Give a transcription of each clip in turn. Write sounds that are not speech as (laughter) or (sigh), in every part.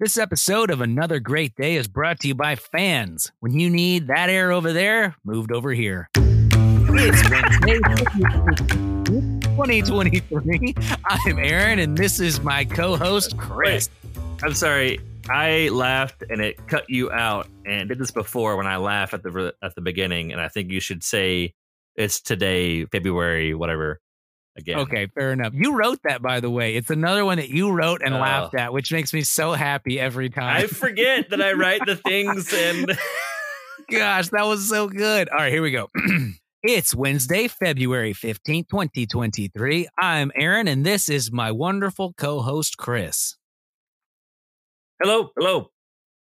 This episode of Another Great Day is brought to you by fans. When you need that air over there, moved over here. It's Wednesday, 2023. I'm Aaron, and this is my co host, Chris. I'm sorry. I laughed and it cut you out, and did this before when I laughed at the at the beginning, and I think you should say it's today, February, whatever. Again. Okay, fair enough. You wrote that, by the way. It's another one that you wrote and Oh. laughed at, which makes me so happy every time. I (laughs) forget that I write the things and (laughs) Gosh, that was so good. All right, here we go. (clears throat) it's Wednesday, February 15th, 2023. I'm Aaron, and this is my wonderful co host, Chris. hello, hello.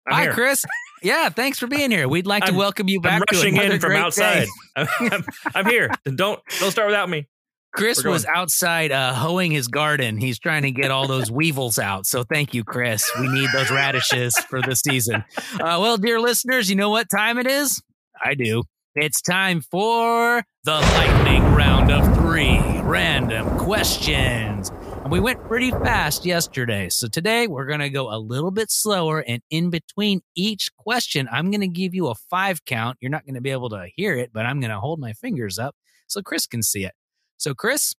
I'm Hi, here. Chris. Yeah, thanks for being here. We'd like to I'm- welcome you I'm back to rushing in from outside. I'm, (laughs) I'm, I'm here. Don't don't start without me. Chris was outside uh, hoeing his garden. He's trying to get all those weevils out. So thank you, Chris. We need those radishes for the season. Uh, well, dear listeners, you know what time it is? I do. It's time for the lightning round of three random questions. And we went pretty fast yesterday. So today we're going to go a little bit slower. And in between each question, I'm going to give you a five count. You're not going to be able to hear it, but I'm going to hold my fingers up so Chris can see it. So, Chris,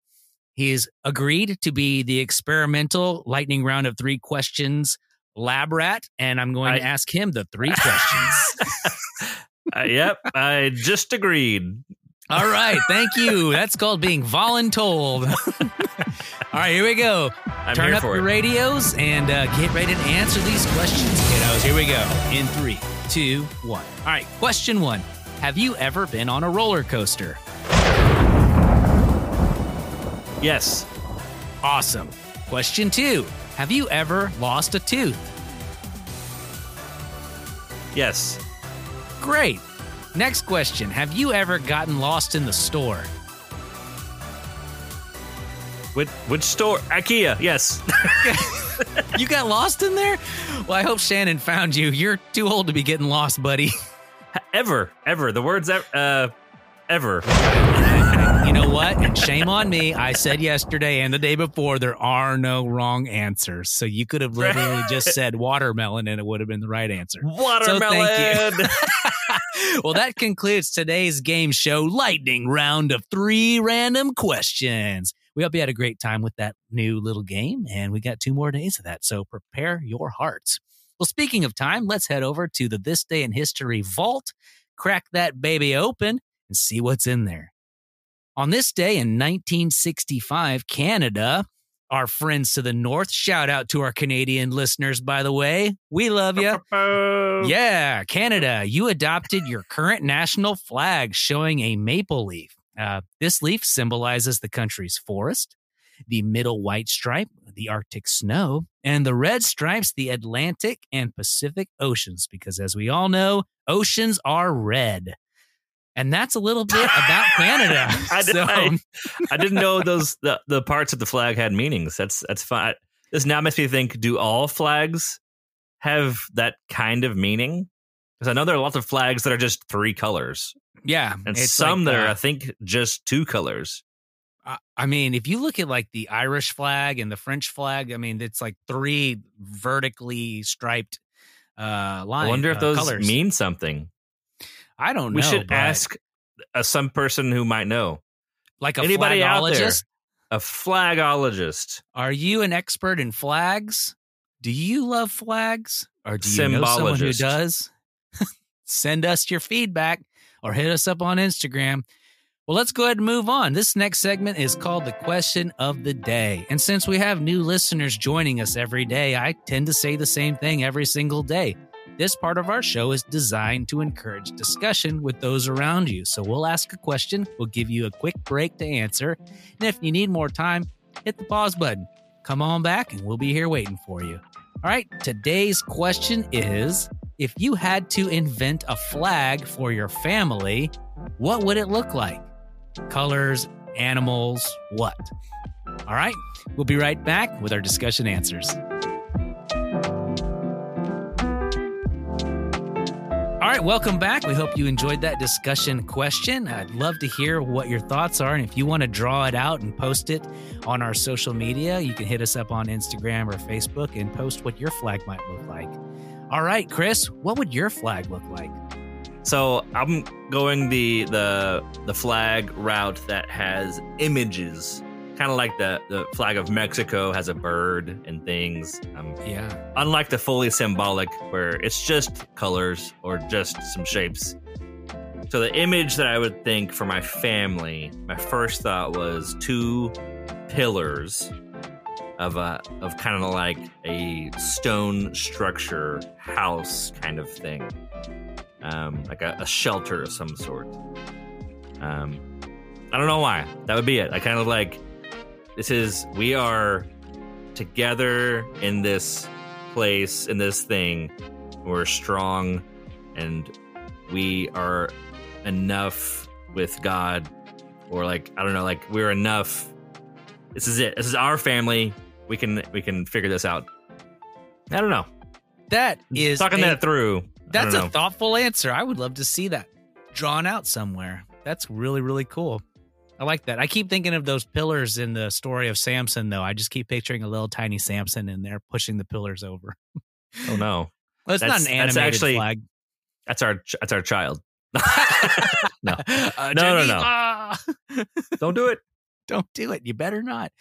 he's agreed to be the experimental lightning round of three questions lab rat, and I'm going I- to ask him the three questions. (laughs) Uh, yep, I just agreed. All right, thank you. That's called being voluntold. (laughs) All right, here we go. I'm Turn up your radios and uh, get ready to answer these questions, kiddos. Here we go. In three, two, one. All right, question one Have you ever been on a roller coaster? Yes, Awesome. Question two Have you ever lost a tooth? yes, Great. Next question Have you ever gotten lost in the store? which which store? IKEA. Yes. (laughs) You got lost in there? Well, I hope Shannon found you. You're too old to be getting lost, buddy. ever, ever. The words uh, ever. (laughs) You know what? And shame on me. I said yesterday and the day before there are no wrong answers. So you could have literally (laughs) just said watermelon and it would have been the right answer. Watermelon. (laughs) (laughs) well, that concludes today's game show lightning round of three random questions. We hope you had a great time with that new little game, and we got two more days of that. So prepare your hearts. Well, speaking of time, let's head over to the This Day in History vault, crack that baby open, and see what's in there. On this day in 1965, Canada, our friends to the north, shout out to our Canadian listeners, by the way. We love you. (laughs) Yeah, Canada, you adopted your current national flag showing a maple leaf. Uh, this leaf symbolizes the country's forest, the middle white stripe, the Arctic snow, and the red stripes, the Atlantic and Pacific Oceans, because as we all know, oceans are red. And that's a little bit about (laughs) Canada. I so, I- I didn't know (laughs) those the, the parts of the flag had meanings. That's that's fine. This now makes me think: Do all flags have that kind of meaning? Because I know there are lots of flags that are just three colors, yeah. and some like, that are, uh, I think, just two colors. I- I mean, if you look at like the Irish flag and the French flag, I mean, it's like three vertically striped uh lines. I wonder if those colors. mean something. I don't know. we should ask uh, some person who might know. like a anybody flagologist. A flagologist. Are you an expert in flags? Do you love flags, or do you know someone who does? (laughs) Send us your feedback or hit us up on Instagram. Well, let's go ahead and move on. This next segment is called the question of the day. And since we have new listeners joining us every day, I tend to say the same thing every single day. This part of our show is designed to encourage discussion with those around you. So we'll ask a question, we'll give you a quick break to answer. And if you need more time, hit the pause button. Come on back and we'll be here waiting for you. All right, today's question is if you had to invent a flag for your family, what would it look like? Colors, animals, what? All right, we'll be right back with our discussion answers. Right, welcome back. We hope you enjoyed that discussion question. I'd love to hear what your thoughts are. And if you want to draw it out and post it on our social media, you can hit us up on Instagram or Facebook and post what your flag might look like. All right, Chris, what would your flag look like? So I'm going the the the flag route that has images, kind of like the the flag of Mexico has a bird and things. Um, Yeah. unlike the fully symbolic, where it's just colors or just some shapes. So the image that I would think for my family, my first thought was two pillars of a of kind of like a stone structure house kind of thing um, like a, a shelter of some sort. Um, I don't know why. That would be it. I kind of like this is we are together in this place in this thing. We're strong, and we are enough with God, or like I don't know, like we're enough. This is it. This is our family. We can we can figure this out. I don't know. That is Talking a- that through. That's a thoughtful answer. I would love to see that drawn out somewhere. That's really, really cool. I like that. I keep thinking of those pillars in the story of Samson, though. I just keep picturing a little tiny Samson in there pushing the pillars over. Oh no. Well, it's That's- not an that's animated actually- flag. That's our that's our child. (laughs) (laughs) no, Uh, No, no, Jenny, no. ah! (laughs) don't do it. Don't do it. You better not.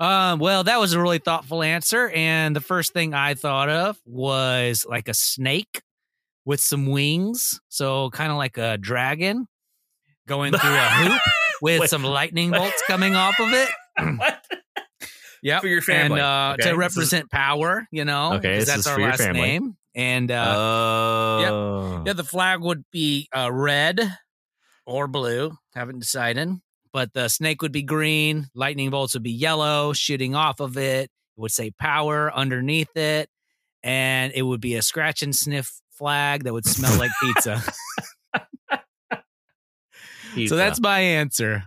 Um, well, that was a really thoughtful answer. And the first thing I thought of was like a snake with some wings. So kind of like a dragon going through a hoop with some (laughs) lightning bolts coming off of it. (laughs) (clears throat) Yep. For your family. And uh, Okay, to is- represent power, you know, Okay, that's is our last family. name. And uh, oh, yeah, the flag would be uh, red or blue. Haven't decided. But the snake would be green. Lightning bolts would be yellow, shooting off of it. It would say power underneath it. And it would be a scratch and sniff flag that would smell like (laughs) pizza. Pizza. So that's my answer.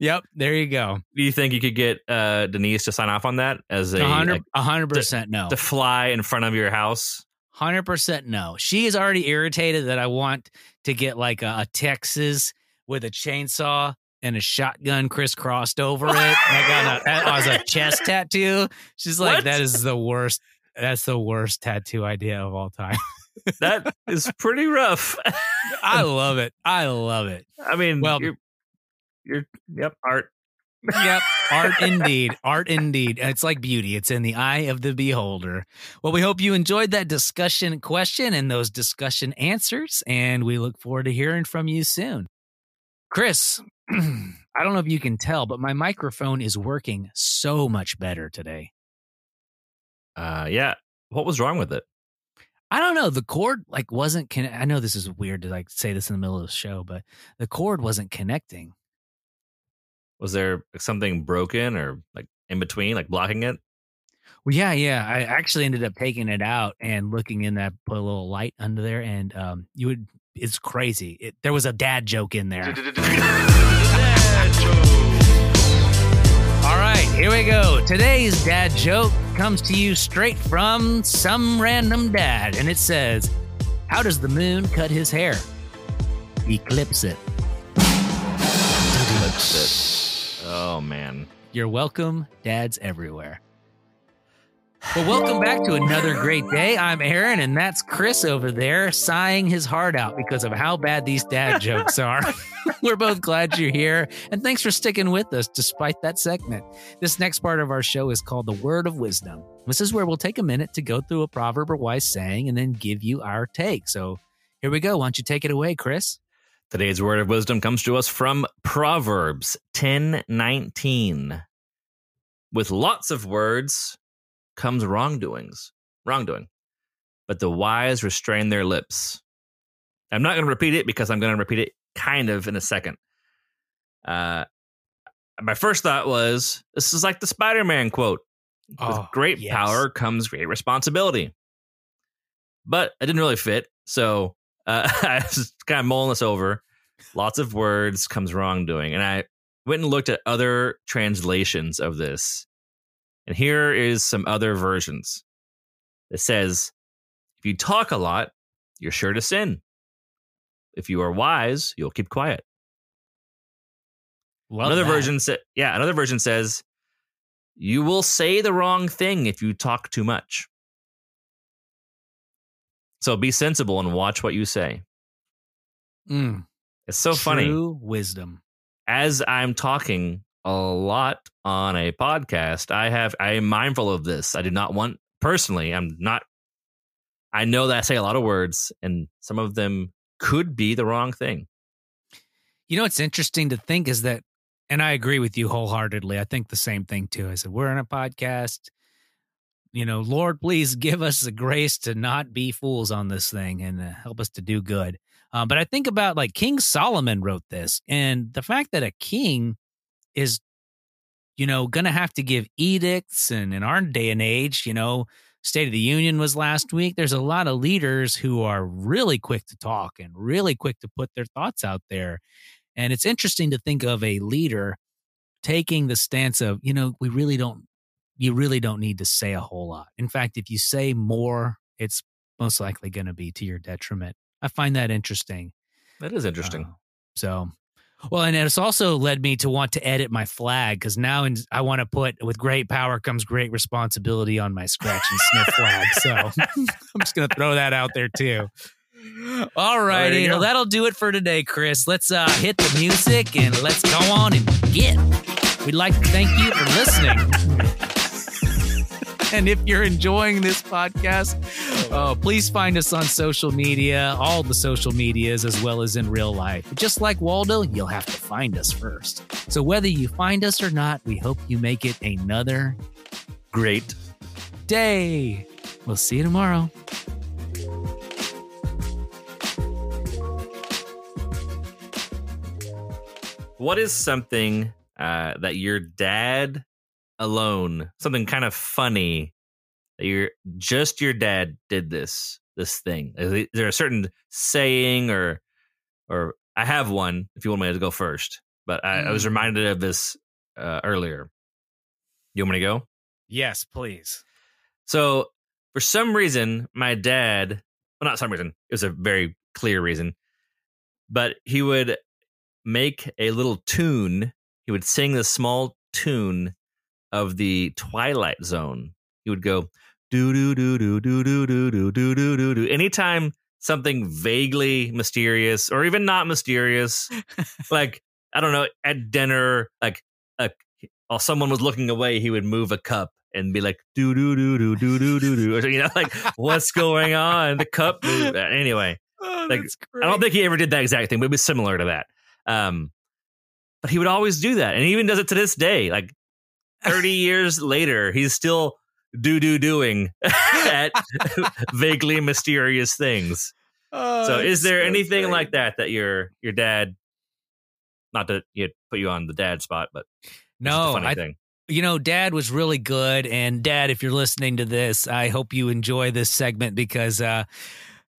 Yep, there you go. Do you think you could get uh, Denise to sign off on that as a A hundred, like, a hundred percent no. to fly in front of your house? Hundred percent no. She is already irritated that I want to get like a, a Texas with a chainsaw and a shotgun crisscrossed over it. I got a, as a chest tattoo. She's like, What? that is the worst. That's the worst tattoo idea of all time. (laughs) That is pretty rough. I love it. I love it. I mean, Well- you're, you're yep, art. Yep. Art (laughs) indeed. Art indeed. It's like beauty. It's in the eye of the beholder. Well, we hope you enjoyed that discussion question and those discussion answers. And we look forward to hearing from you soon. Chris, (clears throat) I don't know if you can tell, but my microphone is working so much better today. Uh, yeah. What was wrong with it? I don't know. The cord like wasn't con- I know this is weird to like say this in the middle of the show, but the cord wasn't connecting. Was there something broken or like in between, like blocking it? Well, yeah, yeah. I actually ended up taking it out and looking in that, put a little light under there, and um, you would. It's crazy. It, there was a dad joke in there. Right, here we go. Today's dad joke comes to you straight from some random dad, and it says, "How does the moon cut his hair? He clips it." Oh man. You're welcome, dads everywhere. Well, welcome back to another great day. I'm Aaron, and that's Chris over there sighing his heart out because of how bad these dad jokes are. (laughs) We're both glad you're here, and thanks for sticking with us despite that segment. This next part of our show is called The Word of Wisdom. This is where we'll take a minute to go through a proverb or wise saying and then give you our take. So here we go. Why don't you take it away, Chris? Today's word of wisdom comes to us from Proverbs 10:19. With lots of words comes wrongdoings, wrongdoing. But the wise restrain their lips. I'm not going to repeat it because I'm going to repeat it kind of in a second. Uh my first thought was this is like the Spider-Man quote. With Oh, great yes. power comes great responsibility. But it didn't really fit. So uh, (laughs) I was kind of mulling this over. Lots of words comes wrongdoing. And I went and looked at other translations of this. And here is some other versions. It says, if you talk a lot, you're sure to sin. If you are wise, you'll keep quiet. Love another that. version sa- yeah, another version says you will say the wrong thing if you talk too much. So be sensible and watch what you say. Mm, It's so funny. True wisdom. As I'm talking a lot on a podcast, I have I am mindful of this. I do not want personally, I'm not I know that I say a lot of words and some of them could be the wrong thing. You know what's interesting to think is that, and I agree with you wholeheartedly. I think the same thing too. I said, we're on a podcast. You know, Lord, please give us the grace to not be fools on this thing and uh, help us to do good. Um, but I think about like King Solomon wrote this, and the fact that a king is, you know, going to have to give edicts, and in our day and age, you know, State of the Union was last week. There's a lot of leaders who are really quick to talk and really quick to put their thoughts out there. And it's interesting to think of a leader taking the stance of, you know, we really don't, you really don't need to say a whole lot. In fact, if you say more, it's most likely going to be to your detriment. I find that interesting. That is interesting. Uh, so, well, and it's also led me to want to edit my flag because now in, I want to put with great power comes great responsibility on my scratch and sniff (laughs) flag. So (laughs) I'm just going to throw that out there too. All righty, well, that'll do it for today, Chris. Let's uh, hit the music and let's go on and get. We'd like to thank you for listening. (laughs) And if you're enjoying this podcast, uh, please find us on social media, all the social medias, as well as in real life. Just like Waldo, you'll have to find us first. So whether you find us or not, we hope you make it another Great. day. We'll see you tomorrow. What is something uh, that your dad alone, something kind of funny you're just your dad did this this thing? Is there a certain saying or or I have one if you want me to go first, but I, I was Mm. reminded of this uh, earlier. You want me to go? Yes, please. So for some reason, my dad, well, not some reason, it was a very clear reason, but he would make a little tune. He would sing this small tune of the Twilight Zone. He would go do do do do do do do do do do do do. Anytime something vaguely mysterious or even not mysterious, like I don't know, at dinner, like a, while someone was looking away, he would move a cup and be like do do do do do do do do. Or, You know, like what's going on? The cup. moved. Anyway, Oh, Like, I don't think he ever did that exact thing, but it was similar to that. Um, but he would always do that, and he even does it to this day. Like thirty years later, he's still do do doing (laughs) at vaguely mysterious things. so, is there anything like that that your your dad? Not to you know, put you on the dad spot, but it's just a No, funny I, thing. you know, Dad was really good. And Dad, if you're listening to this, I hope you enjoy this segment because uh,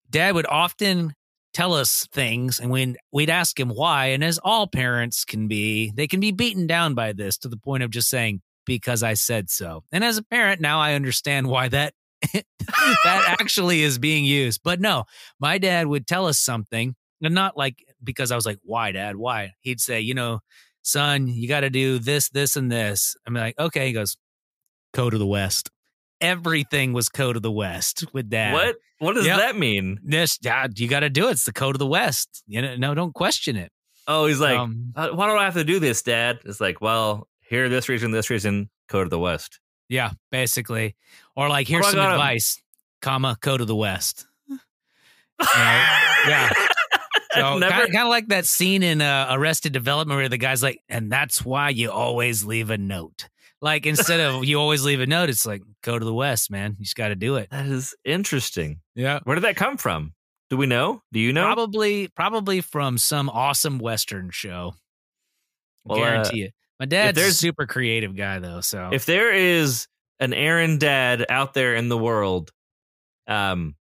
Dad would often tell us things, and when we'd ask him why, and as all parents can be, they can be beaten down by this to the point of just saying because I said so. And as a parent, now I understand why that (laughs) that actually is being used. But no, my dad would tell us something, and not like because I was like, "Why, Dad? Why?" He'd say, "You know." son, you got to do this, this, and this. I'm like, okay. He goes, code of the West. Everything was code of the West with dad. What what does Yep. that mean? This, dad, you got to do it. It's the code of the West. You know, no, don't question it. Oh, he's like, Um, uh, why do I have to do this, Dad? It's like, well, here, this reason, this reason, code of the West. yeah, basically. Or like, here's I some advice, comma, code of the West. (laughs) yeah. (laughs) So kind, of like that scene in uh, Arrested Development where the guy's like, and that's why you always leave a note. Like instead of (laughs) you always leave a note, it's like go to the West, man. You just got to do it. that is interesting. Yeah, Where did that come from? Do we know? Do you know? probably probably from some awesome Western show. Well, uh, Guarantee it. My dad's a super creative guy though, so If there is an Aaron dad out there in the world, um,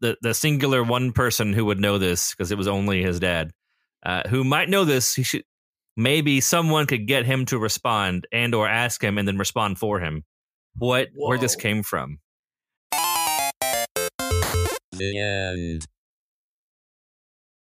the the singular one person who would know this because it was only his dad, uh, who might know this, he should maybe someone could get him to respond and or ask him and then respond for him. What where this came from? The end.